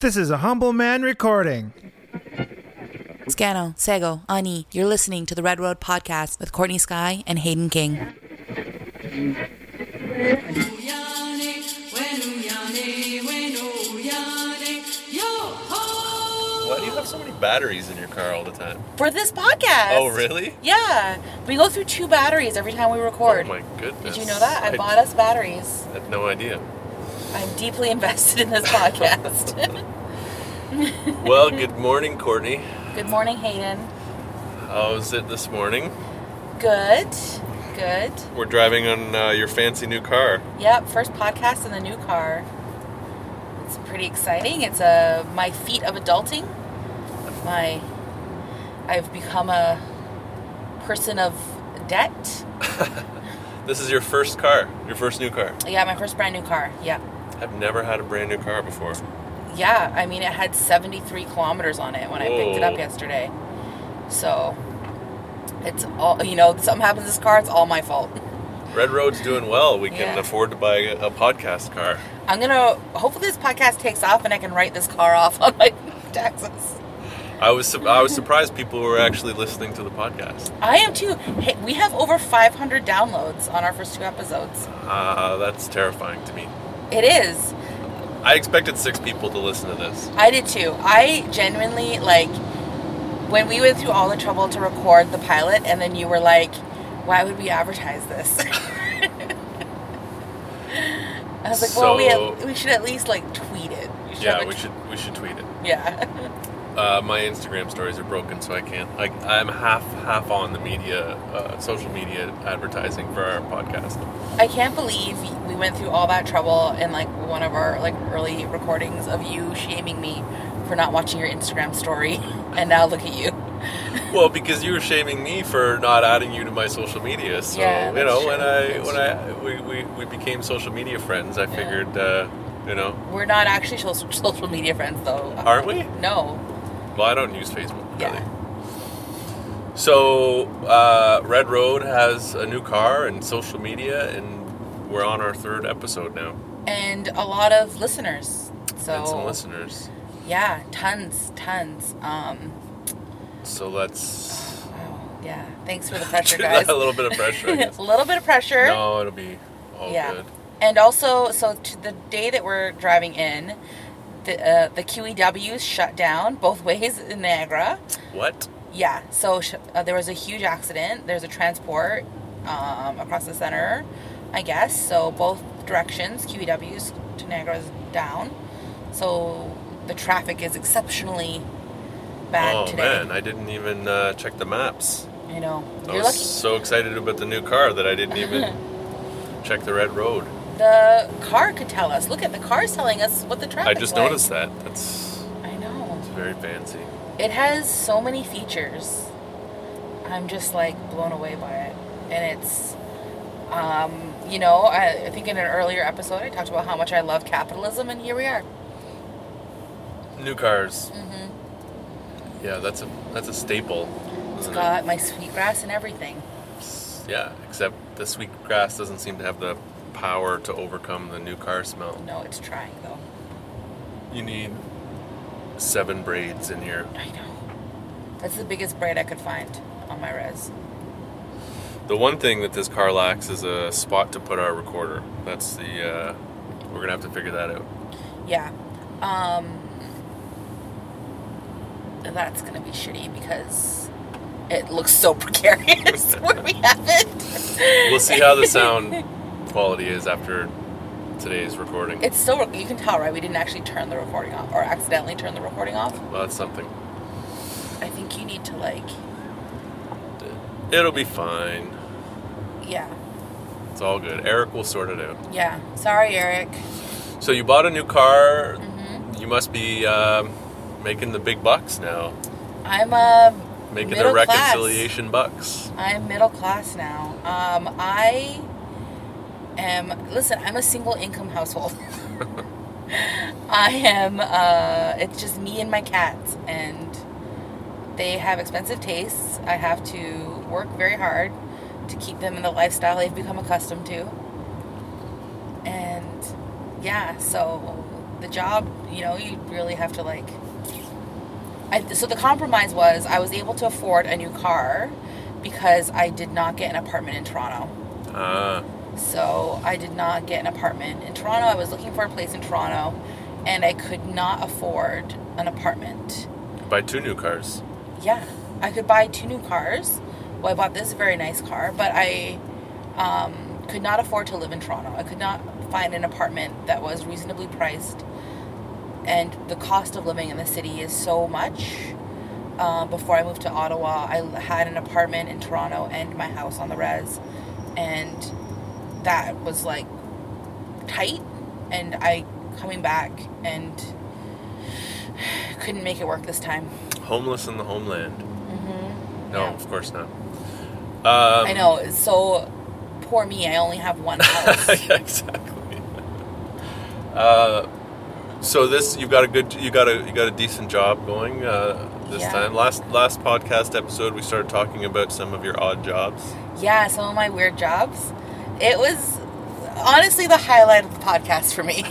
This is a humble man recording. Scano, Sego, Ani, you're listening to the Red Road Podcast with Courtney Sky and Hayden King. Why do you have so many batteries in your car all the time? For this podcast. Oh, really? Yeah. We go through two batteries every time we record. Oh my goodness! Did you know that? I bought us batteries. I had no idea. I'm deeply invested in this podcast. Well, good morning, Courtney. Good morning, Hayden. How's it this morning? Good. Good. We're driving on uh, your fancy new car. Yep, first podcast in the new car. It's pretty exciting. It's a my feat of adulting. My I've become a person of debt. This is your first car, your first new car. Yeah, my first brand new car. Yeah. I've never had a brand new car before. Yeah, I mean it had 73 kilometers on it when I picked it up yesterday. So it's all you know, something happens to this car, it's all my fault. Red Road's doing well. We can Yeah. afford to buy a, a podcast car. I'm gonna hopefully this podcast takes off and I can write this car off on my taxes. I was su- I was surprised people were actually listening to the podcast. I am too. Hey, we have over 500 downloads on our first two episodes. Uh, that's terrifying to me. It is. I expected six people to listen to this. I did too. I genuinely like when we went through all the trouble to record the pilot, and then you were like, "Why would we advertise this?" I was like, "Well, we So- at, we should at least like tweet it." Yeah, a we should we should tweet it. Yeah. Uh, my Instagram stories are broken, so I can't. Like I'm half half on the media, uh, social media advertising for our podcast. I can't believe we went through all that trouble in like one of our like early recordings of you shaming me for not watching your Instagram story, and now look at you. Well, because you were shaming me for not adding you to my social media, so Yeah, you know true. when I That's when I we, we, we became social media friends, I figured uh, you know We're not actually social media friends though. aren't we? No. Well, I don't use Facebook Yeah. really. So uh, Red Road has a new car and social media, and we're on our third episode now, and a lot of listeners. So and some listeners. yeah, tons, tons. Um, So let's yeah. Thanks for the pressure, guys. a little bit of pressure. I guess. a little bit of pressure. No, it'll be all yeah, good. and also, so to the day that we're driving in, the uh, the QEWs shut down both ways in Niagara. What? Yeah, so sh- uh, there was a huge accident. There's a transport um, across the center, I guess. So both directions, QEWs to Niagara is down. So the traffic is exceptionally bad oh today. man, I didn't even uh, check the maps. I know. I You're was lucky. so excited about the new car that I didn't even check the red road. The car could tell us. Look at the car's telling us what the traffic. I just noticed that. That's I know. It's very fancy. It has so many features. I'm just like blown away by it. And it's, um, you know, I, I think in an earlier episode I talked about how much I love capitalism, and here we are. New cars. Mm-hmm. Yeah, that's a that's a staple. It's isn't it? got my sweetgrass and everything. Yeah, except the sweet grass doesn't seem to have the power to overcome the new car smell. No, it's trying though. You need seven braids in here. I know. That's the biggest braid I could find on my res. The one thing that this car lacks is a spot to put our recorder. That's the uh, we're gonna have to figure that out. Yeah. Um, that's gonna be shitty because it looks so precarious where we have it. We'll see how the sound quality is after today's recording. It's still you can tell right we didn't actually turn the recording off or accidentally turn the recording off. Well, that's something. I think you need to like It'll be fine. yeah It's all good. Eric will sort it out. yeah. Sorry, Eric. So you bought a new car. hmm You must be um, making the big bucks now. I'm a Making the Middle class. reconciliation bucks. I'm middle class now. Um, I am listen. I'm a single income household. I am. Uh, it's just me and my cats, and they have expensive tastes. I have to work very hard to keep them in the lifestyle they've become accustomed to. And yeah, so the job, you know, you really have to like. I, so the compromise was I was able to afford a new car because I did not get an apartment in Toronto. Ah, So I did not get an apartment in Toronto. I was looking for a place in Toronto, and I could not afford an apartment. buy two new cars. Yeah, I could buy two new cars. Well, I bought this very nice car, but I um, could not afford to live in Toronto. I could not find an apartment that was reasonably priced, and the cost of living in the city is so much. Uh, before I moved to Ottawa, I had an apartment in Toronto and my house on the res, and that was like tight. And I coming back and couldn't make it work this time. Homeless in the homeland. Mm-hmm. No, Yeah. of course not. Um, I know. So poor me. I only have one house. yeah, exactly. Uh, so this you've got a good you got a you got a decent job going uh, this Yeah. time. Last last podcast episode we started talking about some of your odd jobs. yeah, some of my weird jobs. It was honestly the highlight of the podcast for me.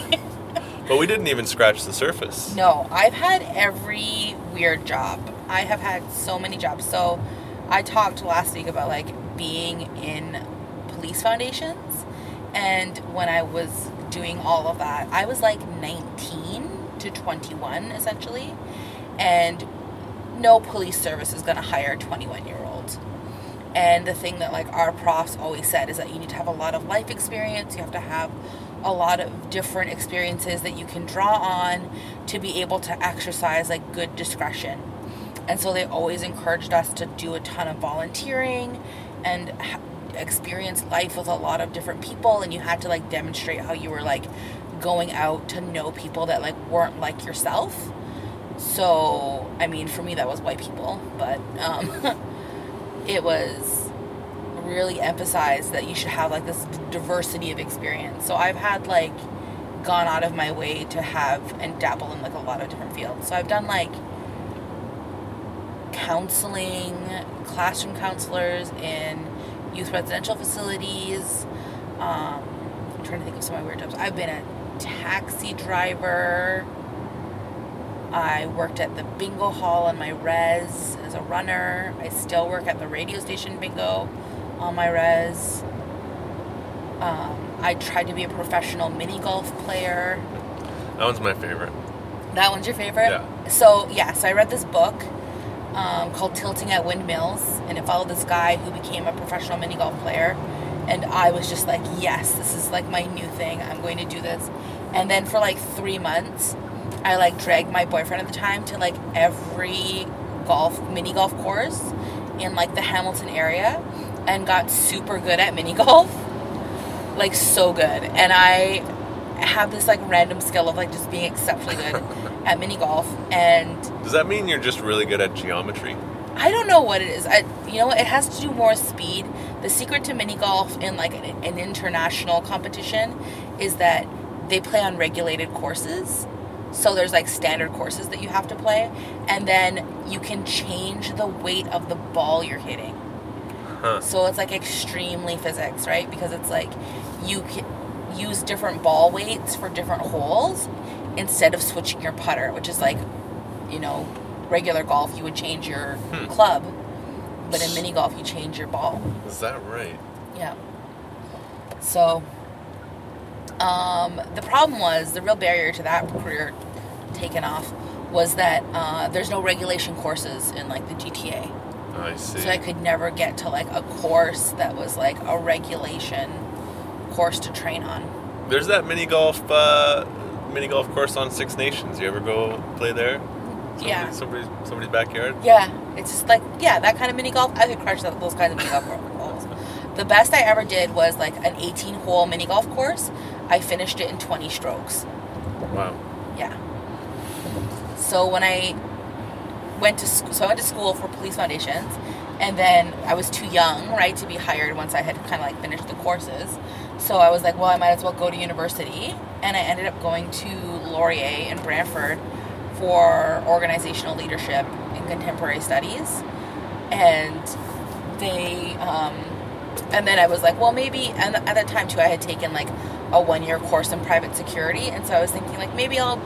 But we didn't even scratch the surface. no, I've had every weird job. I have had so many jobs. So I talked last week about like being in police foundations, and when I was doing all of that, I was like 19 to 21 essentially, and no police service is going to hire a 21 year old. And the thing that like our profs always said is that you need to have a lot of life experience. You have to have a lot of different experiences that you can draw on to be able to exercise like good discretion. And so they always encouraged us to do a ton of volunteering and experience life with a lot of different people and you had to like demonstrate how you were like going out to know people that like weren't like yourself. So, I mean, for me that was white people, but um it was really emphasized that you should have like this diversity of experience. So I've had like gone out of my way to have and dabble in like a lot of different fields. So I've done like counseling, classroom counselors in youth residential facilities. Um, I'm trying to think of some of my weird jobs. I've been a taxi driver. I worked at the bingo hall on my res as a runner. I still work at the radio station bingo on my res. Um, I tried to be a professional mini golf player. That one's my favorite. That one's your favorite? Yeah. So, yeah, so I read this book um, called Tilting at Windmills, and it followed this guy who became a professional mini golf player. And I was just like, yes, this is like my new thing. I'm going to do this. And then for like three months, I like dragged my boyfriend at the time to like every golf, mini golf course in like the Hamilton area and got super good at mini golf. Like, so good. And I have this like random skill of like just being exceptionally good at mini golf and Does that mean you're just really good at geometry? I don't know what it is. I, you know, it has to do more speed. The secret to mini golf in like an, an international competition is that they play on regulated courses. So there's like standard courses that you have to play, and then you can change the weight of the ball you're hitting. Huh. So it's like extremely physics, right? Because it's like you can use different ball weights for different holes instead of switching your putter, which is like, you know, regular golf, you would change your Hmm. club, but in mini golf, you change your ball. Is that right? Yeah. So, um, the problem was the real barrier to that career taking off was that uh, there's no regulation courses in like the GTA. I see. So I could never get to like a course that was like a regulation course to train on. There's that mini golf uh, mini golf course on Six Nations. You ever go play there? Somebody, Yeah. Somebody's somebody's backyard. Yeah, it's just like yeah, that kind of mini golf. I could crush that, those kinds of mini golf holes. The best I ever did was like an 18 hole mini golf course. I finished it in 20 strokes. Wow. Yeah. So when I went to school, so I went to school for police foundations, and then I was too young, right, to be hired once I had kind of like finished the courses. So I was like, well, I might as well go to university, and I ended up going to Laurier in Brantford for organizational leadership and contemporary studies, and they. Um, and then I was like, well, maybe. And at that time too, I had taken like a one year course in private security. And so I was thinking, like, maybe I'll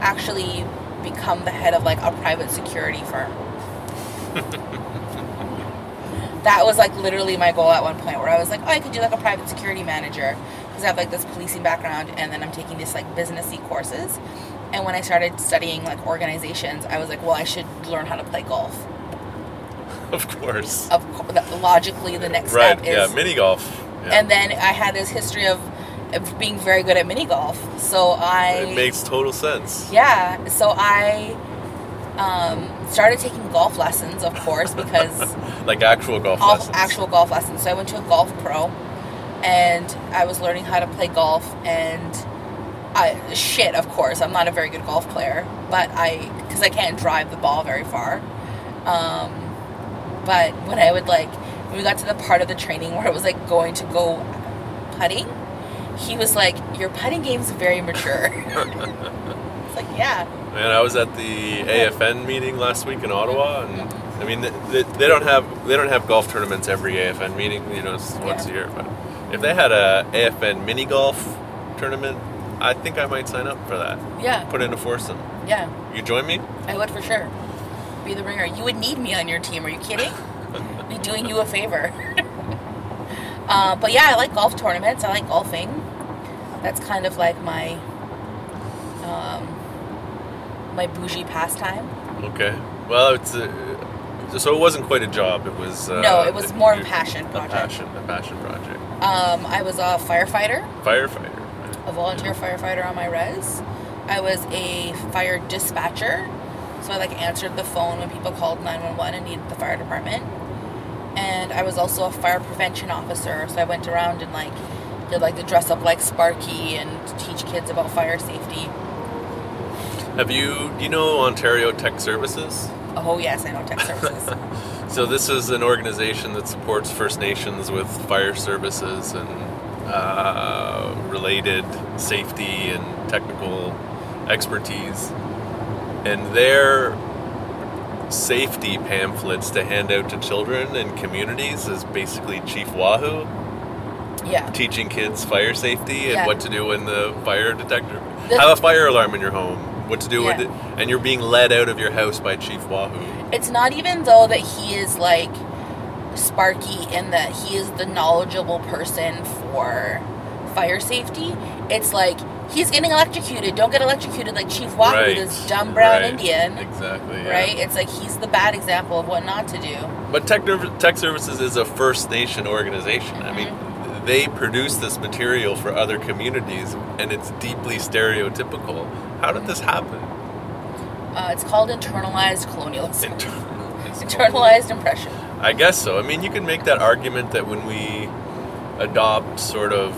actually become the head of like a private security firm. that was like literally my goal at one point where I was like, oh, I could do like a private security manager because I have like this policing background and then I'm taking this like businessy courses. And when I started studying like organizations, I was like, well, I should learn how to play golf. Of course. Of co- logically, the next right. step is Yeah. Mini golf. Yeah. and then I had this history of, being very good at mini golf. So I it makes total sense. yeah, so I um, started taking golf lessons, of course, because Like actual golf all lessons. actual golf lessons. So I went to a golf pro, and I was learning how to play golf. And I shit, of course, I'm not a very good golf player, but I because I can't drive the ball very far. Um, but when I would like, when we got to the part of the training where it was like going to go putting, he was like, "Your putting game's very mature." it's like, yeah. Man, I was at the AFN meeting last week in Ottawa, mm-hmm. and I mean, they, they don't have they don't have golf tournaments every AFN meeting. You know, it's once a year. But if they had a AFN mini golf tournament, I think I might sign up for that. Yeah, Put in a foursome. yeah. You join me? I would for sure be the ringer. You would need me on your team. Are you kidding? be doing you a favor. uh, but yeah, I like golf tournaments. I like golfing. That's kind of like my um, my bougie pastime. Okay. Well, it's uh so it wasn't quite a job. It was uh, No, it was more a passion A project. passion, a passion project. Um, I was a firefighter, Firefighter. a volunteer firefighter on my res. I was a fire dispatcher, so I like answered the phone when people called 911 and needed the fire department. And I was also a fire prevention officer, so I went around and like did like the dress up like Sparky and teach kids about fire safety. Have you do you know Ontario Tech Services? Oh yes, I know tech services. So this is an organization that supports First Nations with fire services and uh, related safety and technical expertise, and their safety pamphlets to hand out to children and communities is basically Chief Wahoo yeah, teaching kids fire safety and Yeah. what to do when the fire detector The- have a fire alarm in your home. What to do with it, and you're being led out of your house by Chief Wahoo. it's not even though that he is like Sparky in that he is the knowledgeable person for fire safety. It's like he's getting electrocuted. Don't get electrocuted like Chief Wahoo, Right, this dumb brown right, Indian. Exactly. yeah. Right? It's like he's the bad example of what not to do. But Tech, Tech Services is a First Nation organization. I mean, they produce this material for other communities, and it's deeply stereotypical. How did this happen? Uh, it's called internalized colonialism. Inter- internalized oppression. I guess so. I mean, you can make that argument that when we adopt sort of,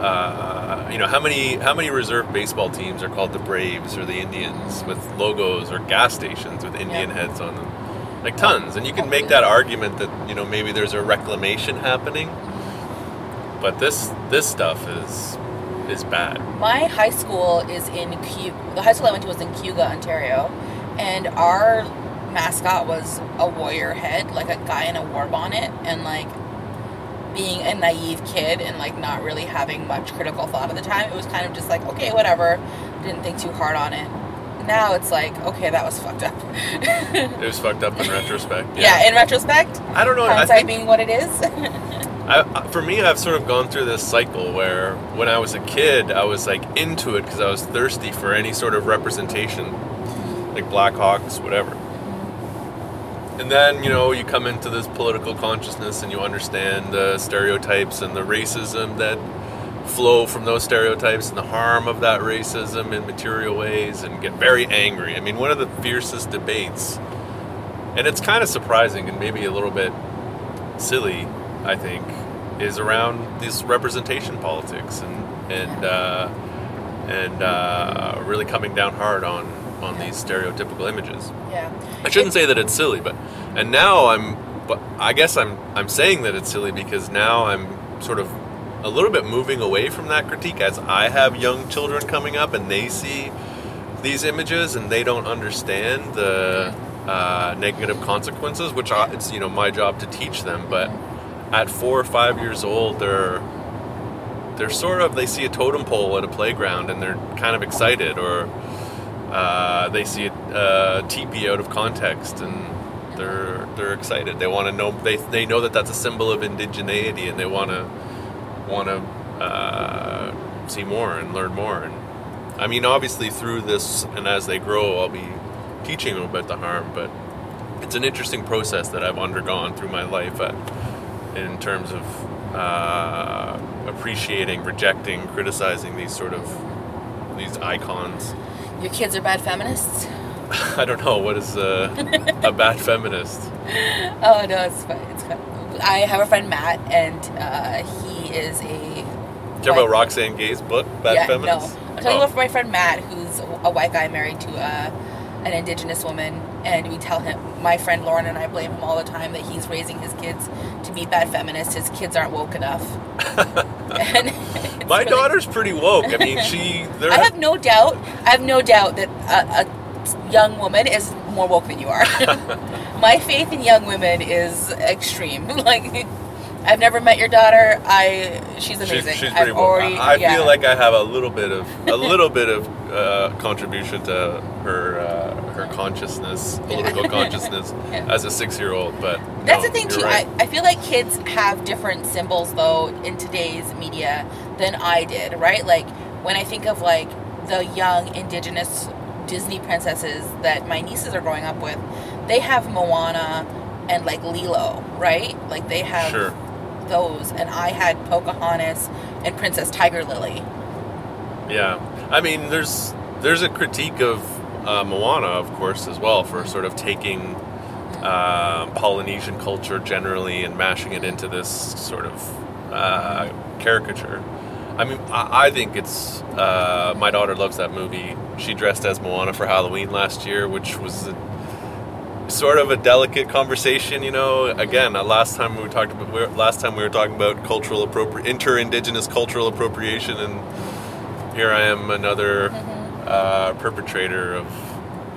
uh, you know, how many how many reserve baseball teams are called the Braves or the Indians with logos or gas stations with Indian Yeah. heads on them, like tons. And you can make that argument that you know maybe there's a reclamation happening, but this this stuff is is bad. My high school is in Q. The high school I went to was in Cayuga, Ontario, and our mascot was a warrior head, like a guy in a war bonnet, and like being a naive kid and like not really having much critical thought at the time, it was kind of just like okay, whatever. Didn't think too hard on it. Now it's like okay, that was fucked up. It was fucked up in retrospect. yeah. in retrospect, I don't know. I think being what it is. I, I- for me, I've sort of gone through this cycle where when I was a kid, I was like into it because I was thirsty for any sort of representation, like Blackhawks, whatever. And then, you know, you come into this political consciousness and you understand the stereotypes and the racism that flow from those stereotypes and the harm of that racism in material ways and get very angry. I mean, one of the fiercest debates, and it's kind of surprising and maybe a little bit silly, I think, is around this representation politics and and uh, and uh, really coming down hard on on these stereotypical images. yeah. I shouldn't say that it's silly, but and now I'm, but I guess I'm I'm saying that it's silly because now I'm sort of a little bit moving away from that critique as I have young children coming up and they see these images and they don't understand the uh, negative consequences, which I, it's you know my job to teach them. But at four or five years old, they're they're sort of they see a totem pole at a playground and they're kind of excited, or uh, they see a, a teepee out of context and they're they're excited. They want to know they they know that that's a symbol of indigeneity and they want to want to uh, see more and learn more. And I mean, obviously through this and as they grow, I'll be teaching them about the harm, but it's an interesting process that I've undergone through my life at, in terms of uh, appreciating, rejecting, criticizing these sort of these icons. Your kids are bad feminists? I don't know what is uh, a bad feminist. Oh no, it's fine. It's fine. I have a friend Matt, and uh, he is a. Care about Roxane Gay's book, Bad yeah, Feminist? No, I'm talking Oh. about my friend Matt, who's a white guy married to uh, an indigenous woman, and we tell him, my friend Lauren and I blame him all the time that he's raising his kids to be bad feminists. His kids aren't woke enough. and My really- daughter's pretty woke. I mean, she. There I have no doubt. I have no doubt that a, a young woman is more woke than you are. My faith in young women is extreme. Like, I've never met your daughter. I she's she's, amazing. she's pretty I've already. I, I yeah. feel like I have a little bit of a little bit of uh, contribution to her uh, her consciousness, political consciousness, Yeah. as a six year old. But That's no, the thing too. right. I, I feel like kids have different symbols though in today's media than I did, right? Like when I think of like the young indigenous Disney princesses that my nieces are growing up with, they have Moana and like Lilo, right? Like they have Sure. Those and I had Pocahontas and Princess Tiger Lily. Yeah, I mean, there's there's a critique of uh, Moana, of course, as well for sort of taking uh, Polynesian culture generally and mashing it into this sort of uh, caricature. I mean, I, I think it's uh, my daughter loves that movie. She dressed as Moana for Halloween last year, which was a, sort of a delicate conversation. You know, again, uh, last time we talked about we were, last time we were talking about cultural appropri- inter-indigenous cultural appropriation and here I am, another uh, perpetrator of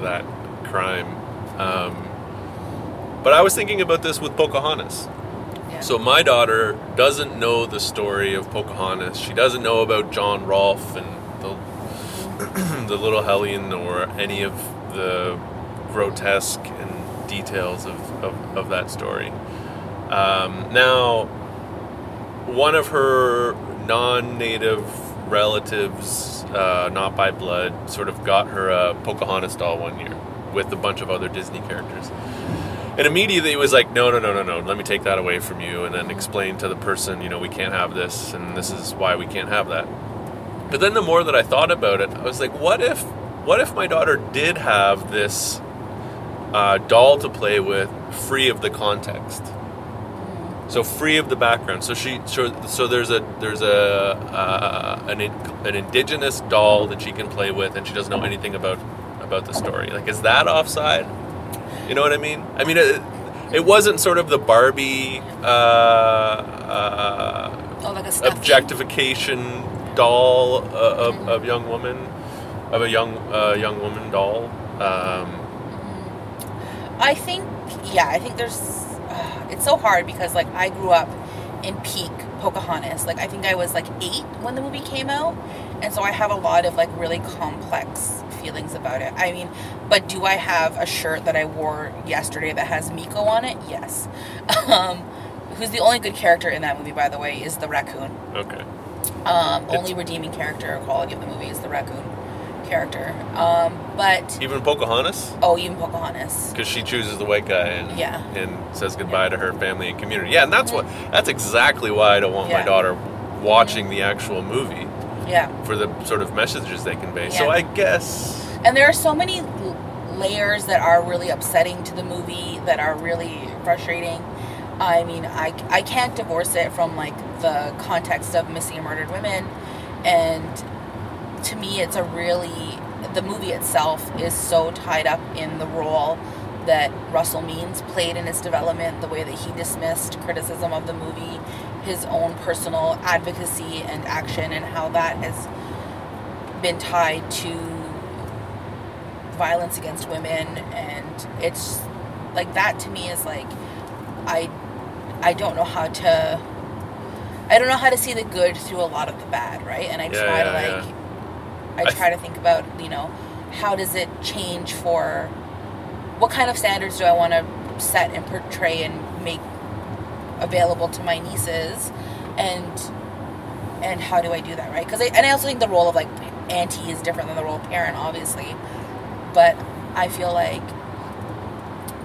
that crime. Um, but I was thinking about this with Pocahontas. Yeah. So my daughter doesn't know the story of Pocahontas. She doesn't know about John Rolfe and the the little hellion or any of the grotesque and details of, of, of that story. Um, now, one of her non-native relatives, uh, not by blood, sort of got her a Pocahontas doll one year with a bunch of other Disney characters. And immediately it was like, no, no, no, no, no, let me take that away from you, and then explain to the person, you know, we can't have this, and this is why we can't have that. But then the more that I thought about it, I was like, what if, what if my daughter did have this uh, doll to play with, free of the context? So free of the background. So she, so, so there's a there's a uh, an an indigenous doll that she can play with, and she doesn't know anything about about the story. Like, is that offside? You know what I mean? I mean, it, it wasn't sort of the Barbie uh, uh, oh, like a objectification doll uh, of, of young woman, of a young uh, young woman doll. Um, I think, yeah, I think there's. Uh, it's so hard because like I grew up in peak Pocahontas. Like I think I was like eight when the movie came out, and so I have a lot of like really complex feelings about it. I mean, but do I have a shirt that I wore yesterday that has Meeko on it? Yes. Um, who's the only good character in that movie, by the way, is the raccoon. okay. Um, It's- only redeeming character or quality of the movie is the raccoon character. Um, but Even Pocahontas, oh, even Pocahontas. because she chooses the white guy and Yeah. and says goodbye to her family and community. Yeah, and that's what that's exactly why I don't want my daughter watching the actual movie Yeah. for the sort of messages they convey. So I guess And there are so many layers that are really upsetting to the movie that are really frustrating. I mean, I, I can't divorce it from like the context of missing and murdered women. And to me, it's a really, the movie itself is so tied up in the role that Russell Means played in its development, the way that he dismissed criticism of the movie, his own personal advocacy and action, and how that has been tied to violence against women and it's like that to me is like i i don't know how to I don't know how to see the good through a lot of the bad, right? And I Yeah, try to like, yeah. I I try to think about you know, how does it change for, what kind of standards do I want to set and portray and make available to my nieces, and and how do I do that, right? Because I, and I also think the role of like auntie is different than the role of parent, obviously, but I feel like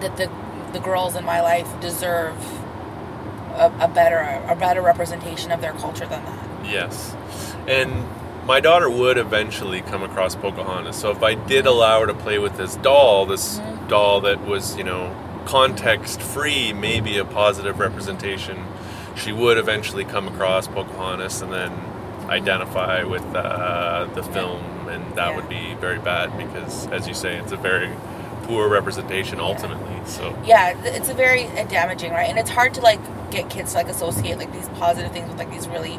that the the girls in my life deserve a, a better a better representation of their culture than that. Yes. And my daughter would eventually come across Pocahontas. So if I did allow her to play with this doll, this Mhm. doll that was, you know, context free, maybe a positive representation, she would eventually come across Pocahontas and then identify with uh, the film. And that Yeah. would be very bad because, as you say, it's a very poor representation ultimately. So, Yeah, it's a very uh, damaging, right? And it's hard to like get kids to like associate like these positive things with like these really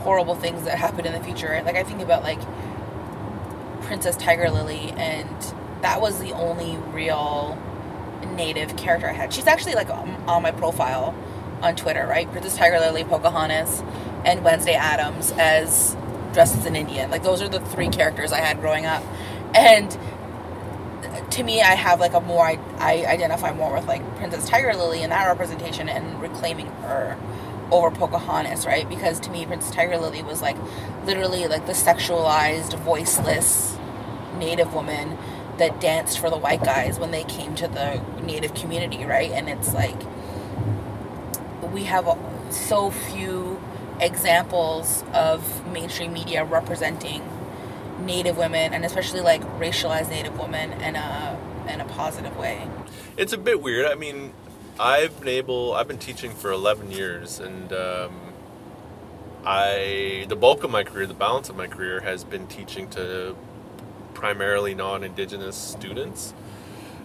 horrible things that happen in the future. Like I think about like Princess Tiger Lily, and that was the only real native character I had. She's actually like on my profile on Twitter, right? Princess Tiger Lily, Pocahontas, and Wednesday Addams as dressed as an Indian. Like those are the three characters I had growing up, and to me, I have like a more I, I identify more with like Princess Tiger Lily and that representation and reclaiming her over Pocahontas, right? Because to me, Princess Tiger Lily was like literally like the sexualized, voiceless Native woman that danced for the white guys when they came to the Native community, right? And it's like we have so few examples of mainstream media representing Native women and especially like racialized Native women in a in a positive way. It's a bit weird. I mean, I've been able. I've been teaching for eleven years, and um, I the bulk of my career, the balance of my career, has been teaching to primarily non-indigenous students.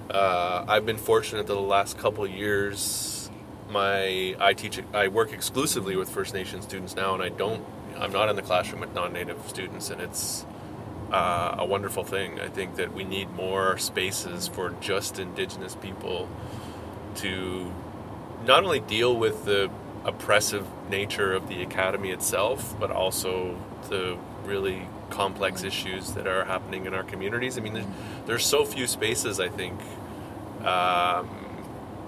Uh, I've been fortunate that the last couple years, my I teach I work exclusively with First Nation students now, and I don't. I'm not in the classroom with non-native students, and it's uh, a wonderful thing. I think that we need more spaces for just Indigenous people to not only deal with the oppressive nature of the academy itself, but also the really complex issues that are happening in our communities. I mean, there's, there's so few spaces, I think, um,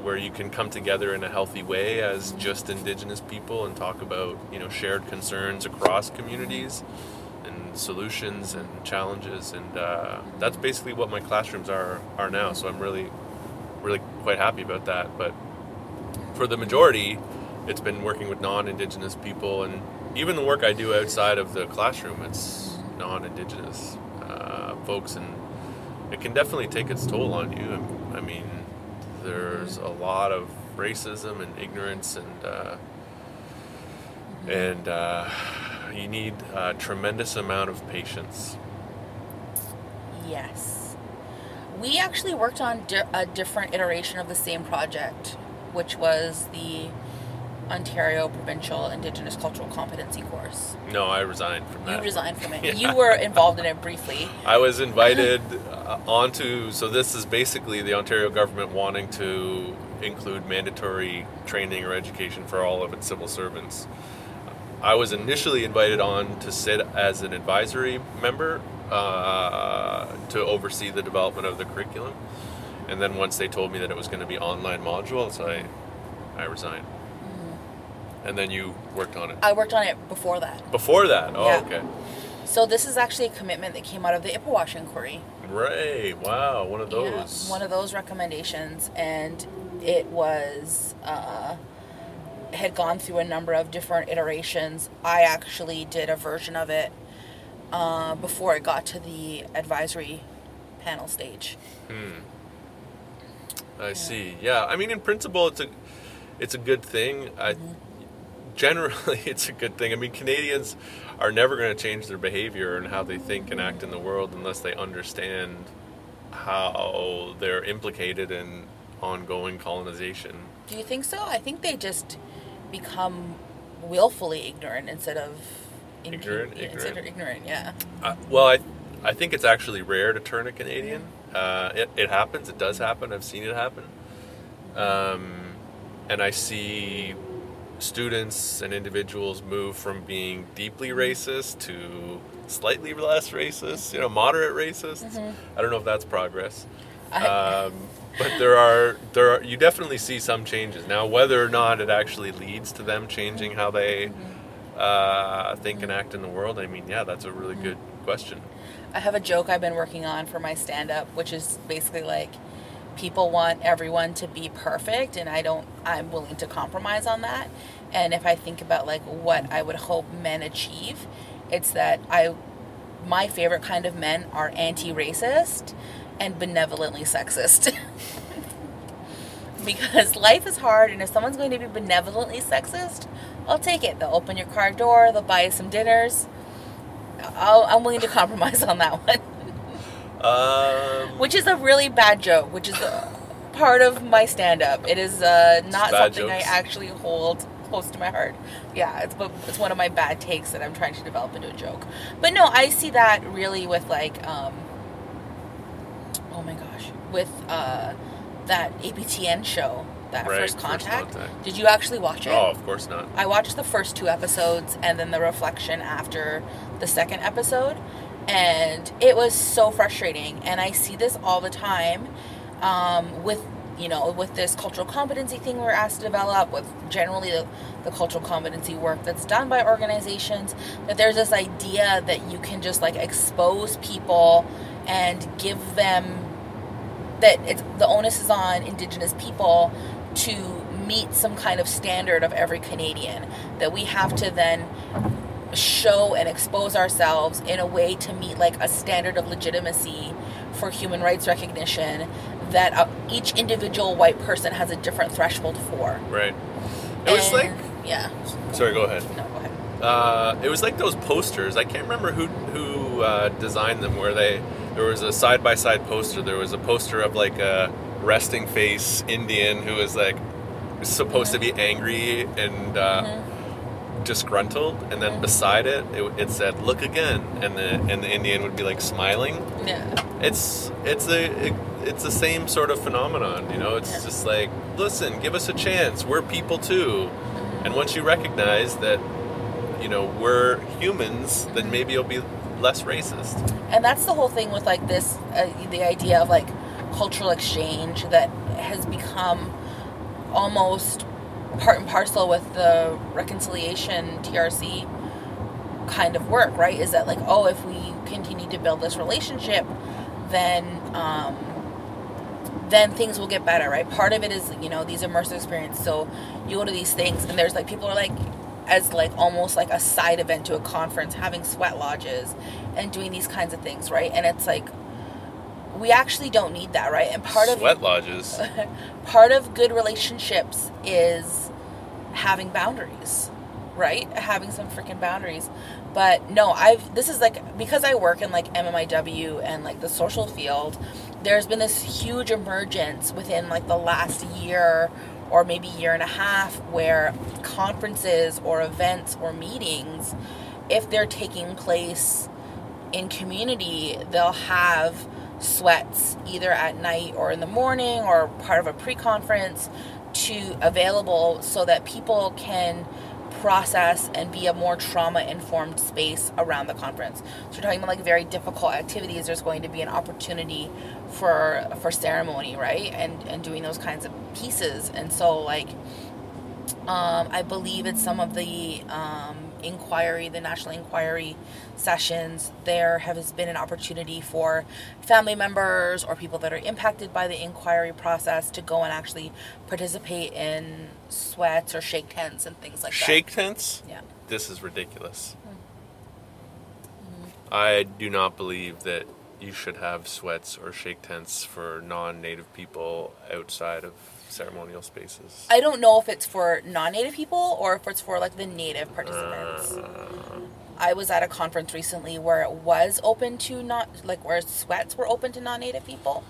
where you can come together in a healthy way as just Indigenous people and talk about, you know, shared concerns across communities and solutions and challenges. And uh, that's basically what my classrooms are are now. So I'm really, really quite happy about that. But for the majority, it's been working with non-indigenous people, and even the work I do outside of the classroom, it's non-indigenous uh, folks, and it can definitely take its toll on you. I mean, there's a lot of racism and ignorance, and uh, and uh, you need a tremendous amount of patience. Yes. We actually worked on di- a different iteration of the same project, which was the Ontario Provincial Indigenous Cultural Competency course. No, I resigned from that. You resigned from it. Yeah. You were involved in it briefly. I was invited uh, onto. So this is basically the Ontario government wanting to include mandatory training or education for all of its civil servants. I was initially invited on to sit as an advisory member uh, to oversee the development of the curriculum, and then once they told me that it was going to be online modules, I I resigned. And then you worked on it I worked on it before that. before that. Oh, Yeah. okay. So this is actually a commitment that came out of the Ipperwash inquiry. Right. Wow. One of those. Yeah, one of those recommendations, and it was uh, had gone through a number of different iterations. I actually did a version of it uh, before it got to the advisory panel stage. Hmm. I see. Yeah, I mean, in principle, it's a it's a good thing. I, Mm-hmm. generally, it's a good thing. I mean, Canadians are never going to change their behavior and how they think and act in the world unless they understand how they're implicated in ongoing colonization. Do you think so? I think they just become willfully ignorant instead of Ignorant? instead of ignorant. Yeah. Uh, well, I I think it's actually rare to turn a Canadian. Uh, it, it happens. It does happen. I've seen it happen. Um, and I see students and individuals move from being deeply racist to slightly less racist, you know, moderate racist. I don't know if that's progress. Um, but there are there are you definitely see some changes now. Whether or not it actually leads to them changing how they uh, think and act in the world, I mean, yeah, that's a really good question. I have a joke I've been working on for my stand up, which is basically like people want everyone to be perfect and I don't I'm willing to compromise on that. And if I think about like what I would hope men achieve, it's that I my favorite kind of men are anti-racist and benevolently sexist. because life is hard and if someone's going to be benevolently sexist, I'll take it. They'll open your car door, they'll buy you some dinners. I'll, I'm willing to compromise on that one. Um, which is a really bad joke, which is a part of my stand up. It is uh, not something I actually hold close to my heart. Yeah, it's it's one of my bad takes that I'm trying to develop into a joke. But no, I see that really with like um oh my gosh, with uh that APTN show, that Right, first First contact. Contact. Did you actually watch it? oh, of course not. I watched the first two episodes and then the reflection after the second episode, and it was so frustrating. And I see this all the time um, with you know with this cultural competency thing we're asked to develop, with generally the, the cultural competency work that's done by organizations. That there's this idea that you can just like expose people and give them that it's the onus is on indigenous people to meet some kind of standard of every Canadian that we have to then show and expose ourselves in a way to meet like a standard of legitimacy for human rights recognition that uh, each individual white person has a different threshold for. Right. It was And- like. yeah. Sorry, go ahead. No, go ahead. Uh, it was like those posters. I can't remember who who uh, designed them. Where they there was a side by side poster. There was a poster of like a resting face Indian who is like supposed to be angry and uh, disgruntled, and then beside it, it it said "Look again," and the and the Indian would be like smiling. Yeah. It's it's a it, it's the same sort of phenomenon, you know. It's Yeah. just like, listen, give us a chance. We're people too, and once you recognize that, you know, we're humans, then maybe you'll be less racist. and that's the whole thing with like this uh, the idea of like cultural exchange that has become almost part and parcel with the reconciliation trc kind of work right? Is that like oh if we continue to build this relationship then um then things will get better right? Part of it is you know these immersive experiences. So you go to these things and there's like people are like as like almost like a side event to a conference having sweat lodges and doing these kinds of things right? And it's like we actually don't need that right? And part of sweat lodges. part of good relationships is having boundaries right? Having some freaking boundaries. But no i've this is like because i work in like mmiw and like the social field there's been this huge emergence within like the last year or maybe year and a half where conferences or events or meetings if they're taking place in community, they'll have sweats either at night or in the morning or part of a pre-conference to available so that people can process and be a more trauma informed space around the conference. So we're talking about like very difficult activities. There's going to be an opportunity for for ceremony, right? And and doing those kinds of pieces. And so like um, I believe it's some of the um, inquiry, the national inquiry sessions. There has been an opportunity for family members or people that are impacted by the inquiry process to go and actually participate in sweats or shake tents and things like that. Shake tents? Yeah. This is ridiculous. Hmm. I do not believe that you should have sweats or shake tents for non-native people outside of ceremonial spaces. I don't know if it's for non-native people or if it's for like the native participants. Uh, I was at a conference recently where it was open to not like where sweats were open to non-native people.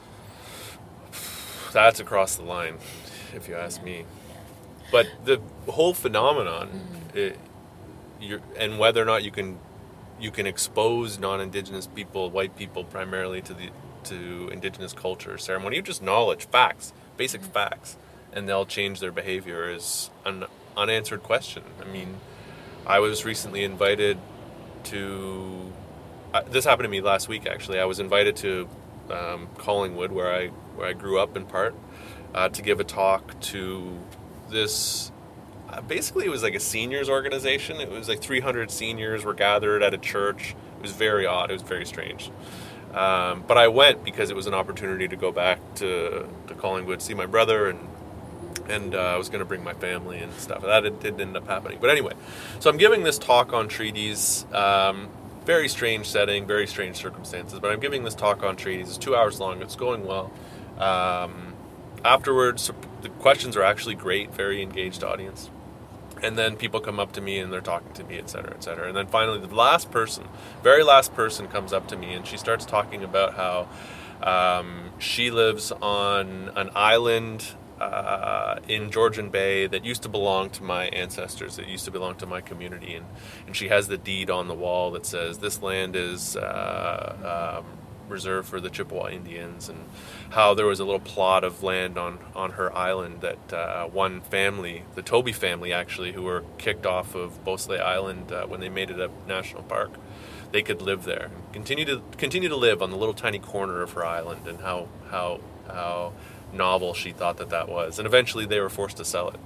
that's across the line, if you ask me. But the whole phenomenon, Mm-hmm. it, you're, and whether or not you can you can expose non-indigenous people, white people primarily to the to indigenous culture, ceremony, just knowledge, facts, basic Mm-hmm. facts, and they'll change their behavior is an unanswered question. I mean, I was recently invited to. Uh, this happened to me last week. Actually, I was invited to um, Collingwood, where I where I grew up in part, uh, to give a talk to this. Uh, basically, it was like a seniors organization. It was like 300 seniors were gathered at a church. It was very odd. It was very strange. Um, but I went because it was an opportunity to go back to, to Collingwood, see my brother, and and uh, I was going to bring my family and stuff. That didn't end up happening. But anyway, so I'm giving this talk on treaties. Um, very strange setting, very strange circumstances. But I'm giving this talk on treaties. It's two hours long. It's going well. Um, afterwards, the questions are actually great. Very engaged audience. And then people come up to me and they're talking to me, et cetera, et cetera. And then finally, the last person, very last person, comes up to me and she starts talking about how um, she lives on an island uh, in Georgian Bay that used to belong to my ancestors, that used to belong to my community, and, and she has the deed on the wall that says this land is uh, um, reserved for the Chippewa Indians, and how there was a little plot of land on, on her island that uh, one family, the Toby family actually, who were kicked off of Beausoleil Island uh, when they made it a national park, they could live there and continue to continue to live on the little tiny corner of her island, and how how how novel she thought that that was. And eventually they were forced to sell it.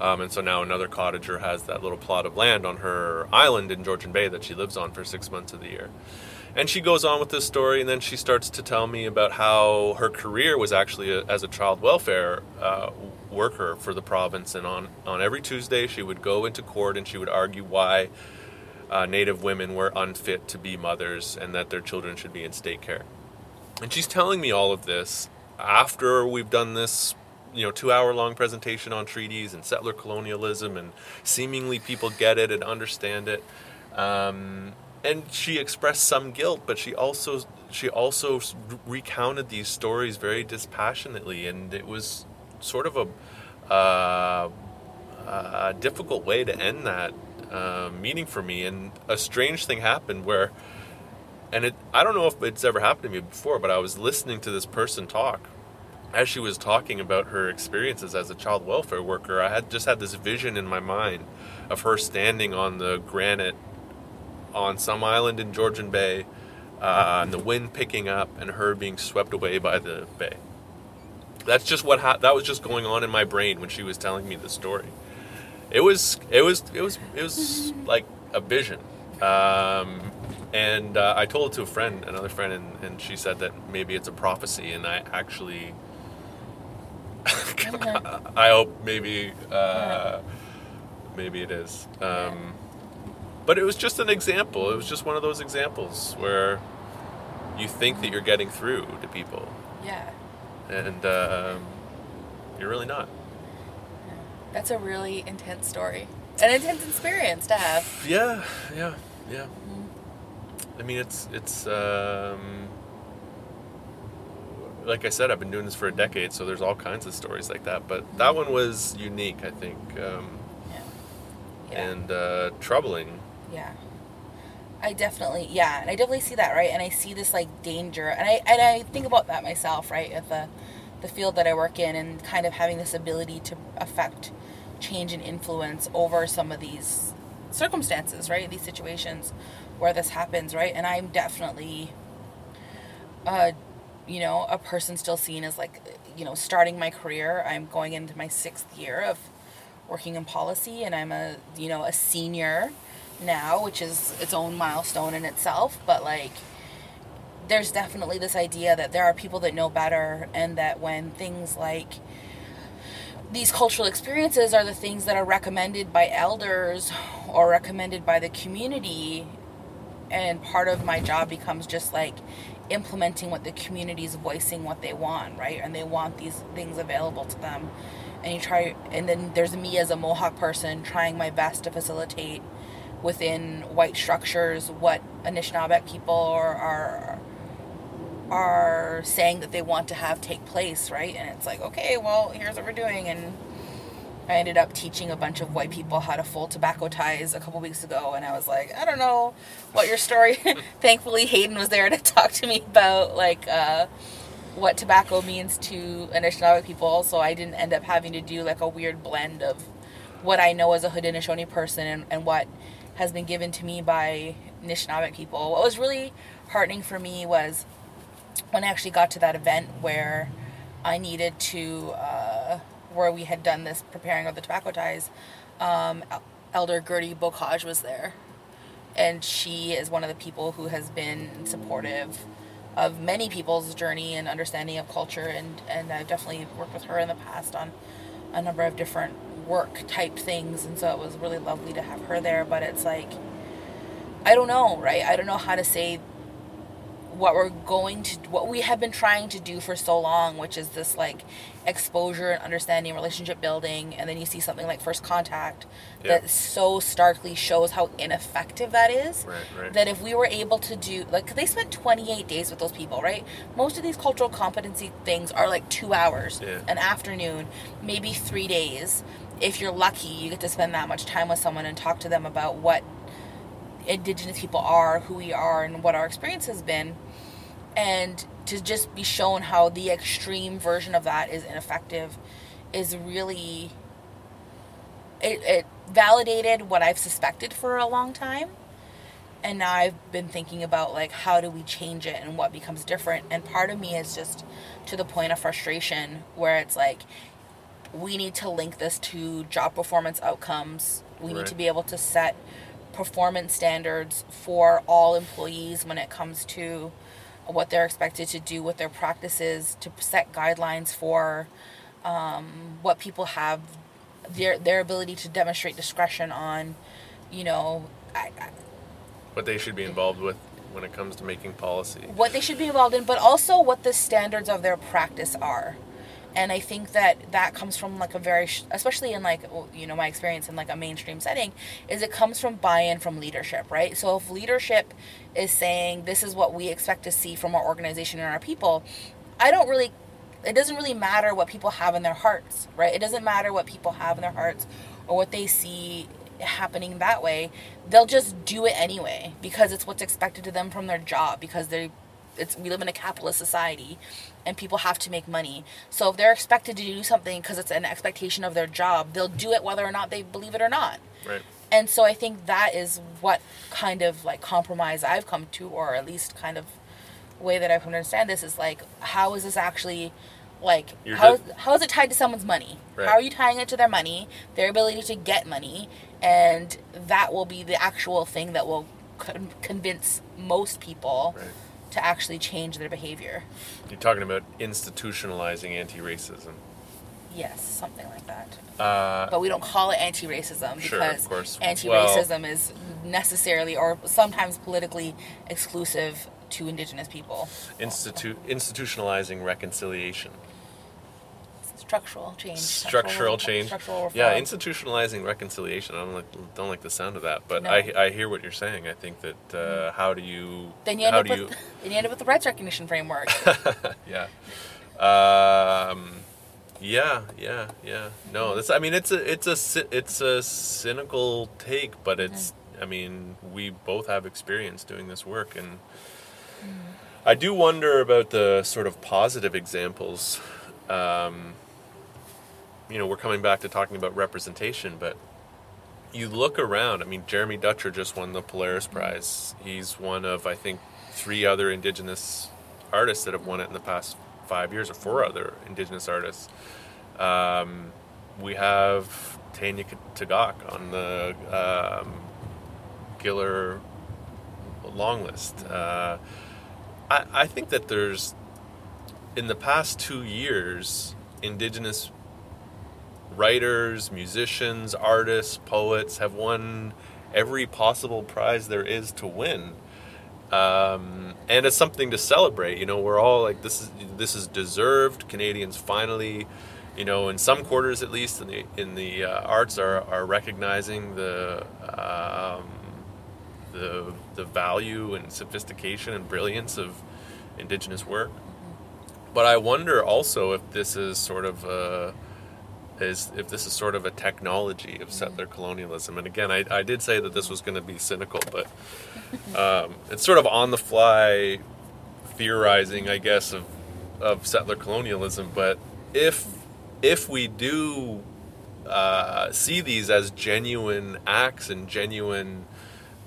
Um, and so now another cottager has that little plot of land on her island in Georgian Bay that she lives on for six months of the year. And she goes on with this story, and then she starts to tell me about how her career was actually a, as a child welfare uh, worker for the province. And on, on every Tuesday, she would go into court and she would argue why uh, Native women were unfit to be mothers and that their children should be in state care. And she's telling me all of this after we've done this you know two hour long presentation on treaties and settler colonialism and seemingly people get it and understand it um, and she expressed some guilt but she also she also recounted these stories very dispassionately and it was sort of a, uh, a difficult way to end that uh, meeting for me. And a strange thing happened where and it I don't know if it's ever happened to me before, but I was listening to this person talk. As she was talking about her experiences as a child welfare worker, I had just had this vision in my mind of her standing on the granite on some island in Georgian Bay, uh, and the wind picking up, and her being swept away by the bay. That's just what ha- that was just going on in my brain when she was telling me the story. It was it was it was it was like a vision. Um, and uh, I told it to a friend, another friend, and, and she said that maybe it's a prophecy, and I actually, I hope maybe, uh, maybe it is. Um, but it was just an example. It was just one of those examples where you think that you're getting through to people. Yeah. And um, you're really not. That's a really intense story. An intense experience to have. Yeah, yeah, yeah. I mean, it's it's um, like I said, I've been doing this for a decade, so there's all kinds of stories like that. But that one was unique, I think, um, yeah. Yeah. and uh, troubling. Yeah. I definitely, yeah, and I definitely see that, right? And I see this like danger, and I and I think about that myself, right? At the the field that I work in, and kind of having this ability to affect change and influence over some of these circumstances, right? These situations where this happens, right? And I'm definitely, uh, you know, a person still seen as like, you know, starting my career. I'm going into my sixth year of working in policy, and I'm a, you know, a senior now, which is its own milestone in itself. But like, there's definitely this idea that there are people that know better, and that when things like these cultural experiences are the things that are recommended by elders or recommended by the community and part of my job becomes just like implementing what the community is voicing what they want right? And they want these things available to them. And you try and then there's me as a mohawk person trying my best to facilitate within white structures what Anishinaabeg people are, are are saying that they want to have take place right? And it's like okay well here's what we're doing and I ended up teaching a bunch of white people how to fold tobacco ties a couple weeks ago, and I was like, I don't know what your story. Thankfully, Hayden was there to talk to me about like uh, what tobacco means to Anishinaabe people, so I didn't end up having to do like a weird blend of what I know as a Haudenosaunee person and, and what has been given to me by Anishinaabe people. What was really heartening for me was when I actually got to that event where I needed to, uh, where we had done this preparing of the tobacco ties, um, Elder Gertie Beaucage was there. And she is one of the people who has been supportive of many people's journey and understanding of culture. And, and I've definitely worked with her in the past on a number of different work type things. And so it was really lovely to have her there. But it's like, I don't know, right? I don't know how to say what we're going to what we have been trying to do for so long which is this like exposure and understanding relationship building and then you see something like first contact Yeah. that so starkly shows how ineffective that is Right, right. that if we were able to do like 'cause they spent 28 days with those people right most of these cultural competency things are like two hours Yeah. an afternoon maybe three days if you're lucky you get to spend that much time with someone and talk to them about what indigenous people are who we are and what our experience has been and to just be shown how the extreme version of that is ineffective is really it, it validated what i've suspected for a long time. And now i've been thinking about like how do we change it and what becomes different. And part of me is just to the point of frustration where it's like we need to link this to job performance outcomes. We need to be able to set performance standards for all employees when it comes to what they're expected to do with their practices to set guidelines for um, what people have their their ability to demonstrate discretion on you know I, I, what they should be involved with when it comes to making policy. what they should be involved in, but also what the standards of their practice are. And I think that that comes from like a very, especially in like you know my experience in like a mainstream setting, is it comes from buy-in from leadership, right? So if leadership is saying this is what we expect to see from our organization and our people, I don't really, it doesn't really matter what people have in their hearts, right? It doesn't matter what people have in their hearts or what they see happening that way. They'll just do it anyway because it's what's expected to them from their job because they it's we live in a capitalist society and people have to make money. So if they're expected to do something because it's an expectation of their job, they'll do it whether or not they believe it or not. Right. And so I think that is what kind of like compromise I've come to, or at least kind of way that I can understand this is like, how is this actually like You're how, just- how is it tied to someone's money? Right. How are you tying it to their money, their ability to get money, and that will be the actual thing that will con- convince most people Right. To actually change their behavior. You're talking about institutionalizing anti-racism. Yes, something like that. Uh, But we don't call it anti-racism Sure, of because course. anti-racism is necessarily or sometimes politically exclusive to indigenous people. institute institutionalizing reconciliation. Structural change. Structural change. Structural. Yeah, institutionalizing reconciliation. I don't like don't like the sound of that, but No. I I hear what you're saying. I think that uh, how do you then you end how up do with you then you end up with the rights recognition framework. yeah. Um, yeah, yeah, yeah. No, that's. I mean, it's a, it's a, it's a cynical take, but it's. I mean, we both have experience doing this work, and I do wonder about the sort of positive examples. Um, you know, we're coming back to talking about representation, but you look around. I mean, Jeremy Dutcher just won the Polaris Prize. He's one of, I think, three other Indigenous artists that have won it in the past five years, or four other Indigenous artists. Um, we have Tanya Tagaq on the um, Giller long list. Uh, I, I think that there's, in the past two years, Indigenous writers, musicians, artists, poets have won every possible prize there is to win. Um, and it's something to celebrate. You know, we're all like, this is this is deserved. Canadians finally, you know, in some quarters at least in the in the uh, arts are are recognizing the um, the the value and sophistication and brilliance of Indigenous work. But I wonder also if this is sort of a is if this is sort of a technology of settler colonialism. And again, I, I did say that this was going to be cynical, but um, it's sort of on the fly theorizing, I guess, of of settler colonialism. But if if we do uh, see these as genuine acts and genuine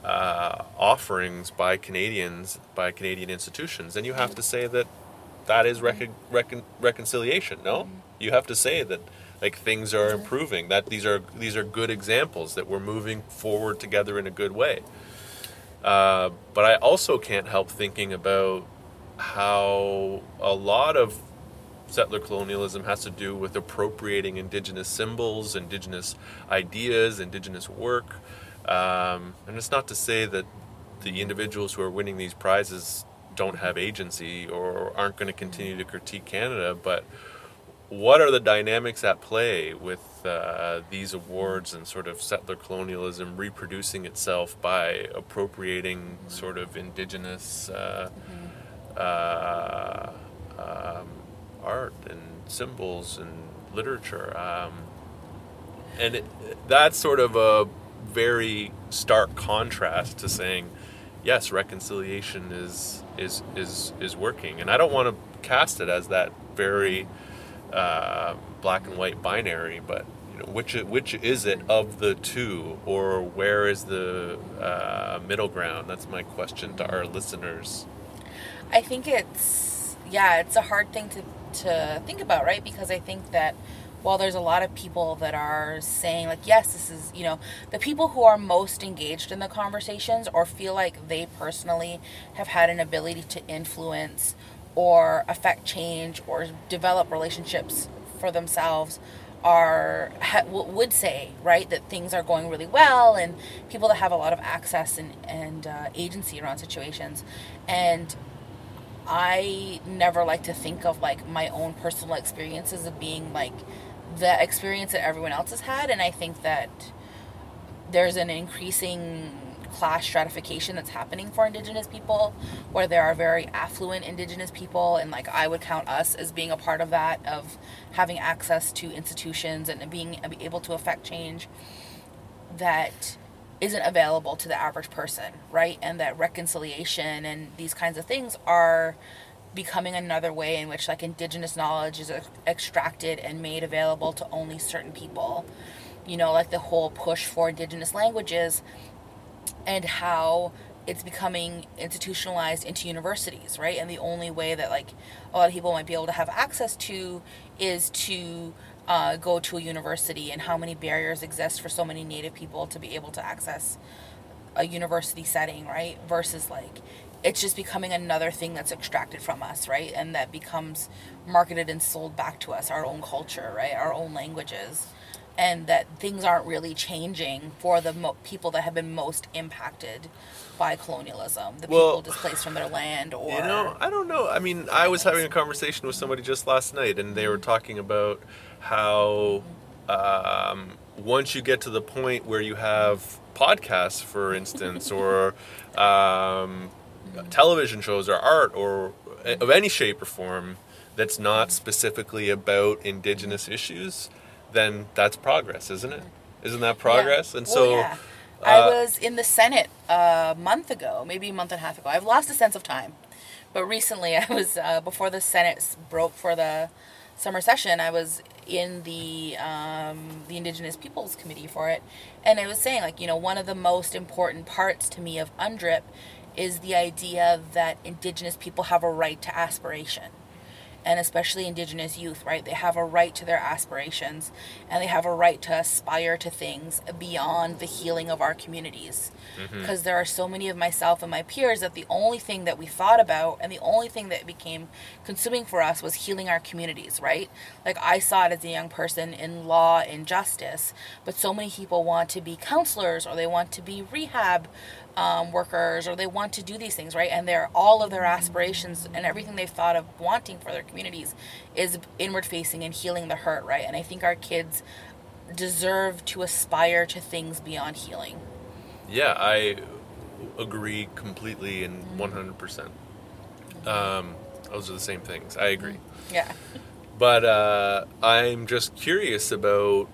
uh, offerings by Canadians, by Canadian institutions, then you have to say that that is recon- recon- reconciliation. No, you have to say that like things are improving. That these are these are good examples that we're moving forward together in a good way. Uh, but I also can't help thinking about how a lot of settler colonialism has to do with appropriating indigenous symbols, indigenous ideas, indigenous work. Um, and it's not to say that the individuals who are winning these prizes don't have agency or aren't going to continue to critique Canada, but what are the dynamics at play with uh, these awards and sort of settler colonialism reproducing itself by appropriating sort of indigenous uh, uh, um, art and symbols and literature? Um, and it, that's sort of a very stark contrast to saying, yes, reconciliation is is is is working, and I don't want to cast it as that very uh, black and white binary, but you know, which which is it of the two, or where is the uh, middle ground? That's my question to our listeners. I think it's yeah, it's a hard thing to to think about, right? Because I think that while there's a lot of people that are saying like yes this is you know the people who are most engaged in the conversations or feel like they personally have had an ability to influence or affect change or develop relationships for themselves are ha, would say right that things are going really well and people that have a lot of access and, and uh, agency around situations. And i never like to think of like my own personal experiences of being like the experience that everyone else has had. And i think that there's an increasing class stratification that's happening for indigenous people where there are very affluent indigenous people and like i would count us as being a part of that of having access to institutions and being able to affect change that isn't available to the average person right? And that reconciliation and these kinds of things are becoming another way in which like indigenous knowledge is extracted and made available to only certain people. You know like the whole push for indigenous languages and how it's becoming institutionalized into universities right and the only way that like a lot of people might be able to have access to is to uh, go to a university and how many barriers exist for so many native people to be able to access a university setting right versus like it's just becoming another thing that's extracted from us, right? And that becomes marketed and sold back to us, our own culture, right? Our own languages. And that things aren't really changing for the mo- people that have been most impacted by colonialism, the well, people displaced from their land, or you know, I don't know. I mean, I was having a conversation with somebody just last night, and they were talking about how um, once you get to the point where you have podcasts, for instance, or um, television shows or art or of any shape or form that's not specifically about indigenous issues, then that's progress, isn't it? Isn't that progress? Yeah. And well, so yeah. uh, I was in the Senate a month ago, maybe a month and a half ago. I've lost a sense of time. But recently I was uh, before the Senate broke for the summer session, I was in the um, the Indigenous Peoples Committee for it, and I was saying like you know one of the most important parts to me of UNDRIP is the idea that indigenous people have a right to aspiration and especially indigenous youth right? They have a right to their aspirations and they have a right to aspire to things beyond the healing of our communities. Because mm-hmm. there are so many of myself and my peers that the only thing that we thought about and the only thing that became consuming for us was healing our communities right? Like i saw it as a young person in law and justice but so many people want to be counselors or they want to be rehab um, workers or they want to do these things right? And they're all of their aspirations and everything they've thought of wanting for their communities is inward facing and healing the hurt right? And i think our kids deserve to aspire to things beyond healing. Yeah i agree completely and 100% um, those are the same things. I agree. Yeah. But uh, i'm just curious about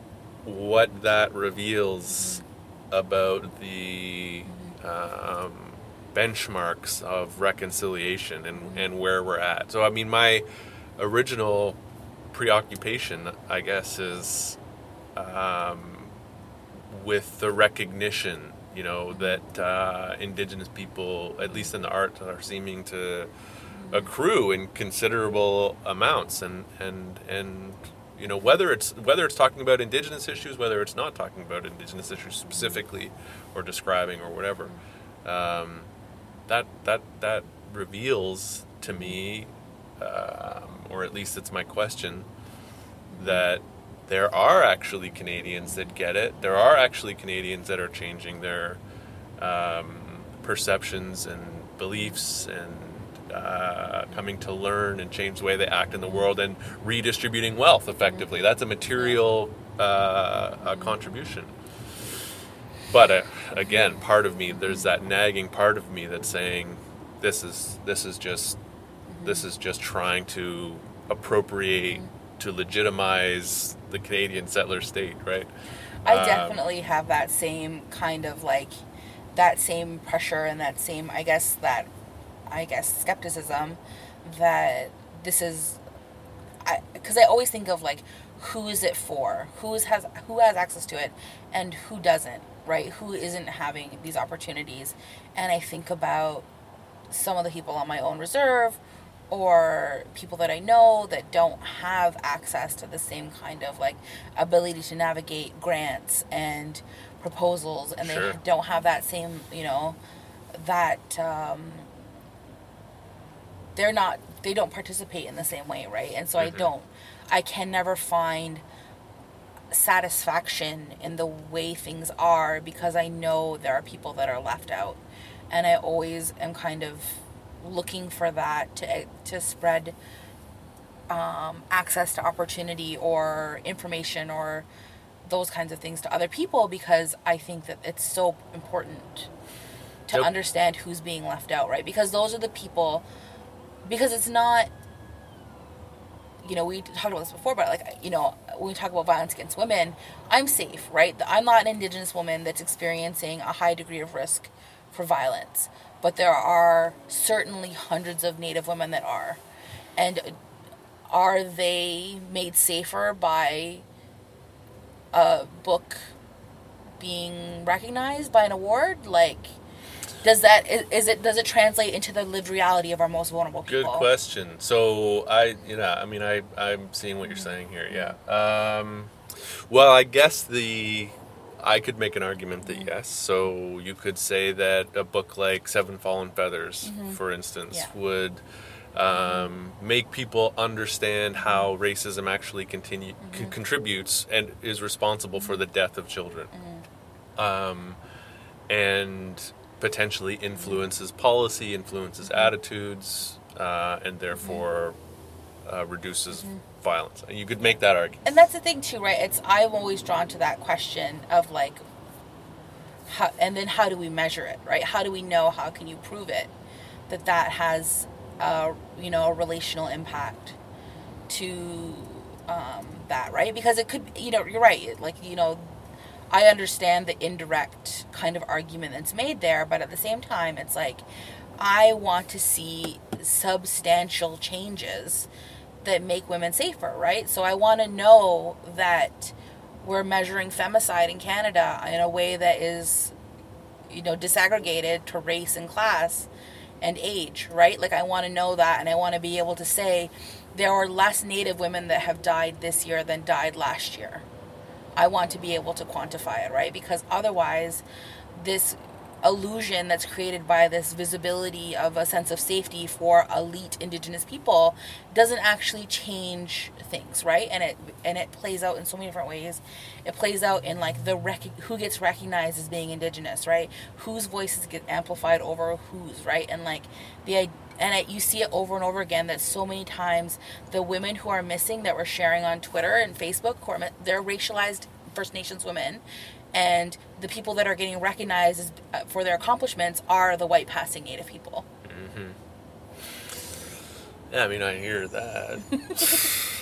what that reveals about the um, benchmarks of reconciliation and, and where we're at. So, I mean, my original preoccupation, I guess, is um, with the recognition, you know, that uh, indigenous people, at least in the art, are seeming to accrue in considerable amounts, and and and you know whether it's whether it's talking about indigenous issues, whether it's not talking about indigenous issues specifically, or describing or whatever, um, that that that reveals to me, um, or at least it's my question, that there are actually Canadians that get it. There are actually Canadians that are changing their um, perceptions and beliefs and uh, coming to learn and change the way they act in the world and redistributing wealth effectively. That's a material uh, a contribution. But uh, again, part of me, there's that nagging part of me that's saying, this is this is just this is just trying to appropriate to legitimize the Canadian settler state, right? I Um, definitely have that same kind of like that same pressure and that same I guess that I guess skepticism that this is I because I always think of like who is it for? Who's has who has access to it and who doesn't, right? Who isn't having these opportunities? And I think about some of the people on my own reserve or people that I know that don't have access to the same kind of like ability to navigate grants and proposals and Sure. they don't have that same you know that um, they're not they don't participate in the same way right and so i Mhm. don't i can never find satisfaction in the way things are because i know there are people that are left out and i always am kind of looking for that to to spread um, access to opportunity or information or those kinds of things to other people because I think that it's so important to Yep. understand who's being left out, right? Because those are the people because it's not you know, we talked about this before, but like, you know, when we talk about violence against women, I'm safe, right? I'm not an indigenous woman that's experiencing a high degree of risk for violence, but there are certainly hundreds of Native women that are. And are they made safer by a book being recognized by an award? Like, does that is, it does it translate into the lived reality of our most vulnerable people? Good question. So I, you know, I mean, I, I'm seeing what you're saying here. Yeah. Um, well, I guess the, I could make an argument that yes. So you could say that a book like Seven Fallen Feathers, for instance, Yeah. would um, make people understand how racism actually continue c- contributes and is responsible for the death of children, um, and potentially influences policy, influences attitudes, uh, and therefore uh, reduces violence. And you could make that argument. and that's the thing too right? It's i'm always drawn to that question of like how and then how do we measure it right? How do we know how can you prove it that that has a you know a relational impact to um, that right? Because it could you know you're right like you know i understand the indirect kind of argument that's made there but at the same time it's like i want to see substantial changes that make women safer, right? So I want to know that we're measuring femicide in Canada in a way that is, you know, disaggregated to race and class and age, right? Like I want to know that and I want to be able to say there are less native women that have died this year than died last year. I want to be able to quantify it, right? Because otherwise, this illusion that's created by this visibility of a sense of safety for elite indigenous people doesn't actually change things right? And it and it plays out in so many different ways. It plays out in like the rec- who gets recognized as being indigenous right? Whose voices get amplified over whose right? And like the i- and I, you see it over and over again that so many times the women who are missing that we're sharing on Twitter and Facebook, who are mi- they're racialized First Nations women, and the people that are getting recognized as, uh, for their accomplishments are the white passing Native people. Yeah, I mean, I hear that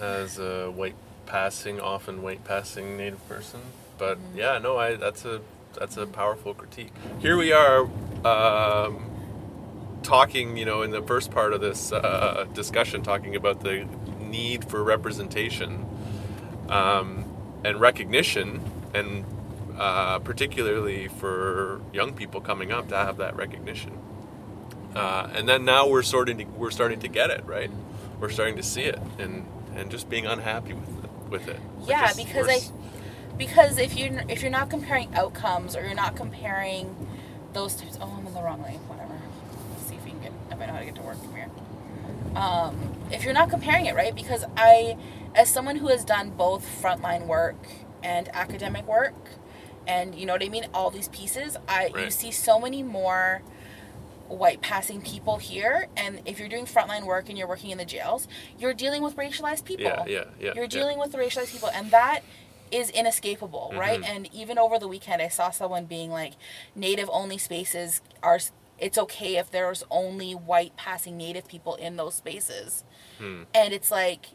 as a white passing, often white passing Native person. But yeah, no, I that's a that's a powerful critique. Here we are, um, talking, you know, in the first part of this uh, discussion, talking about the need for representation. um, and recognition, and uh, particularly for young people coming up to have that recognition. Uh, and then now we're starting to we're starting to get it right. We're starting to see it, and and just being unhappy with it, with it. Yeah, just- because I because if you if you're not comparing outcomes or you're not comparing those types oh I'm in the wrong lane whatever Let's see if we can get if I know how to get to work. From here. Um, if you're not comparing it right? Because I as someone who has done both frontline work and academic work and you know what I mean? All these pieces I you see so many more white passing people here and if you're doing frontline work and you're working in the jails you're dealing with racialized people. Yeah, yeah, yeah, you're yeah. dealing with racialized people and that is inescapable right? Mhm. and even over the weekend i saw someone being like native only spaces are it's okay if there's only white passing native people in those spaces Hmm. and it's like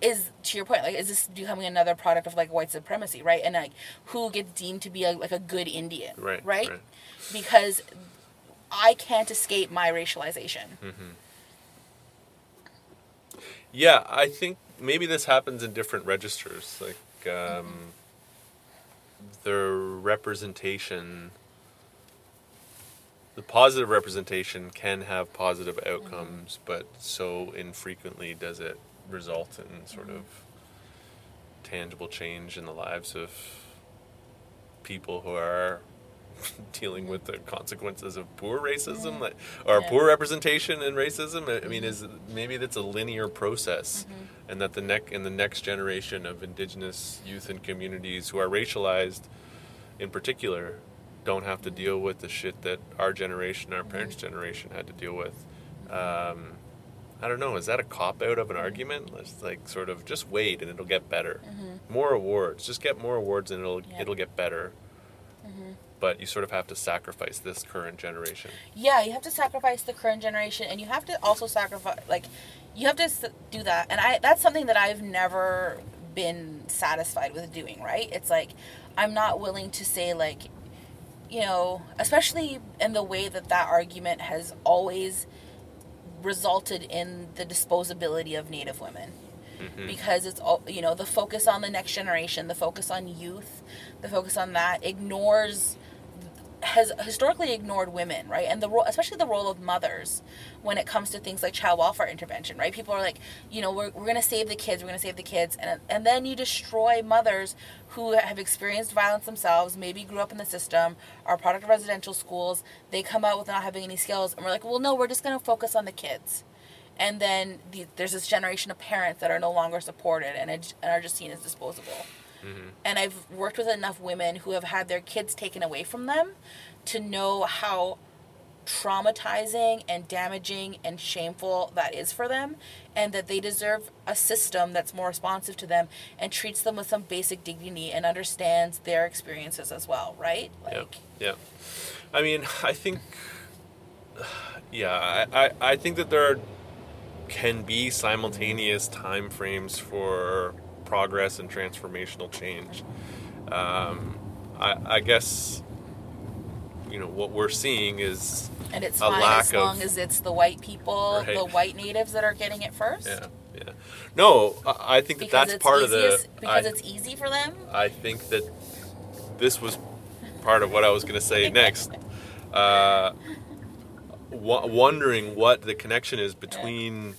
is to your point like is this becoming another product of like white supremacy right and like who gets deemed to be a, like a good indian Right, right right. because i can't escape my racialization Yeah, I think maybe this happens in different registers. Like um, the representation, the positive representation can have positive outcomes, but so infrequently does it result in sort of tangible change in the lives of people who are dealing with the consequences of poor racism like, or Yeah. poor representation in racism. I- i mean is maybe that's a linear process mm-hmm. and that the neck in the next generation of indigenous youth and communities who are racialized in particular don't have to deal with the shit that our generation our parents generation had to deal with um, I don't know. Is that a cop out of an argument? Let's like sort of just wait and it'll get better. More awards. Just get more awards and it'll Yeah. it'll get better. But you sort of have to sacrifice this current generation. yeah you have to sacrifice the current generation and you have to also sacrifice like you have to do that and i that's something that i've never been satisfied with doing right it's like i'm not willing to say like you know especially in the way that that argument has always resulted in the disposability of native women. Mm-hmm. Because it's all you know the focus on the next generation the focus on youth the focus on that ignores has historically ignored women, right? And the role, especially the role of mothers when it comes to things like child welfare intervention, right? People are like, you know, we're, we're going to save the kids, we're going to save the kids. And, and then you destroy mothers who have experienced violence themselves, maybe grew up in the system, are product of residential schools. They come out with not having any skills. And we're like, well, no, we're just going to focus on the kids. And then the, there's this generation of parents that are no longer supported and, and are just seen as disposable Mm-hmm. and I've worked with enough women who have had their kids taken away from them to know how traumatizing and damaging and shameful that is for them and that they deserve a system that's more responsive to them and treats them with some basic dignity and understands their experiences as well right like yeah, yeah. I mean, I think, yeah, I, I, I think that there are, can be simultaneous time frames for progress and transformational change. Um, I, I guess, you know, what we're seeing is and it's a fine lack as long of- as it's the white people Right. the white natives that are getting it first Yeah, yeah. No, I I think that because that's part of the. because I, it's easy for them I think that this was part of what I was going to say next. Uh, w- wondering what the connection is between.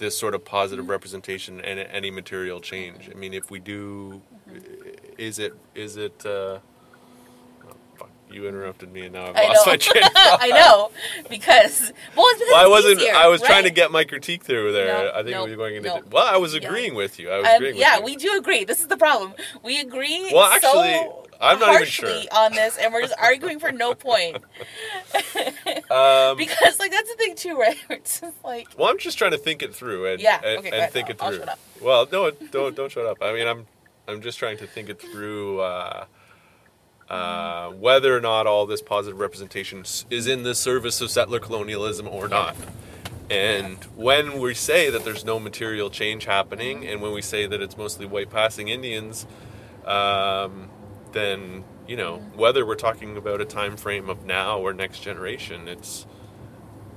This sort of positive representation and any material change. I mean, if we do, Mm-hmm. is it is it? Uh, oh, fuck, you interrupted me, and now I've I lost know. my train. of thought. I know because well, it's because Well, I wasn't. easier, I was trying to get my critique through there. No, I think no, we were going into. no. Well, I was Yeah. agreeing with you. I was Um, agreeing with yeah, you. we do agree. This is the problem. We agree. Well, actually, so I'm not even sure. on this, and we're just arguing for no point. Um, Because like that's the thing too, right? It's just like Well, I'm just trying to think it through and Yeah, and, okay, and ahead. think it I'll- I'll through. Well, no, don't don't shut up. I mean, I'm I'm just trying to think it through uh, uh, whether or not all this positive representation is in the service of settler colonialism or not. And when we say that there's no material change happening, and when we say that it's mostly white passing Indians, um, then you know whether we're talking about a time frame of now or next generation, it's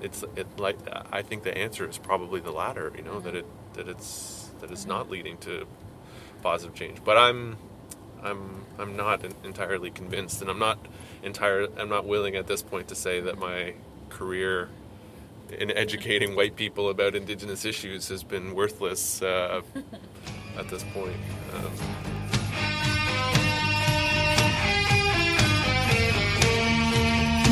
it's it like I think the answer is probably the latter. You know that it that it's that is not leading to positive change. But I'm I'm I'm not entirely convinced, and I'm not entire I'm not willing at this point to say that my career in educating white people about indigenous issues has been worthless uh, at this point. Um,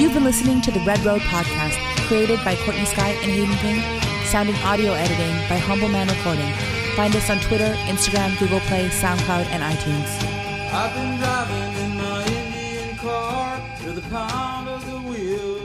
You've been listening to the Red Road Podcast, created by Courtney Skye and Hayden King, sound and audio editing by Humble Man Recording. Find us on Twitter, Instagram, Google Play, SoundCloud, and iTunes. I've been driving in my Indian car the pound of the wheels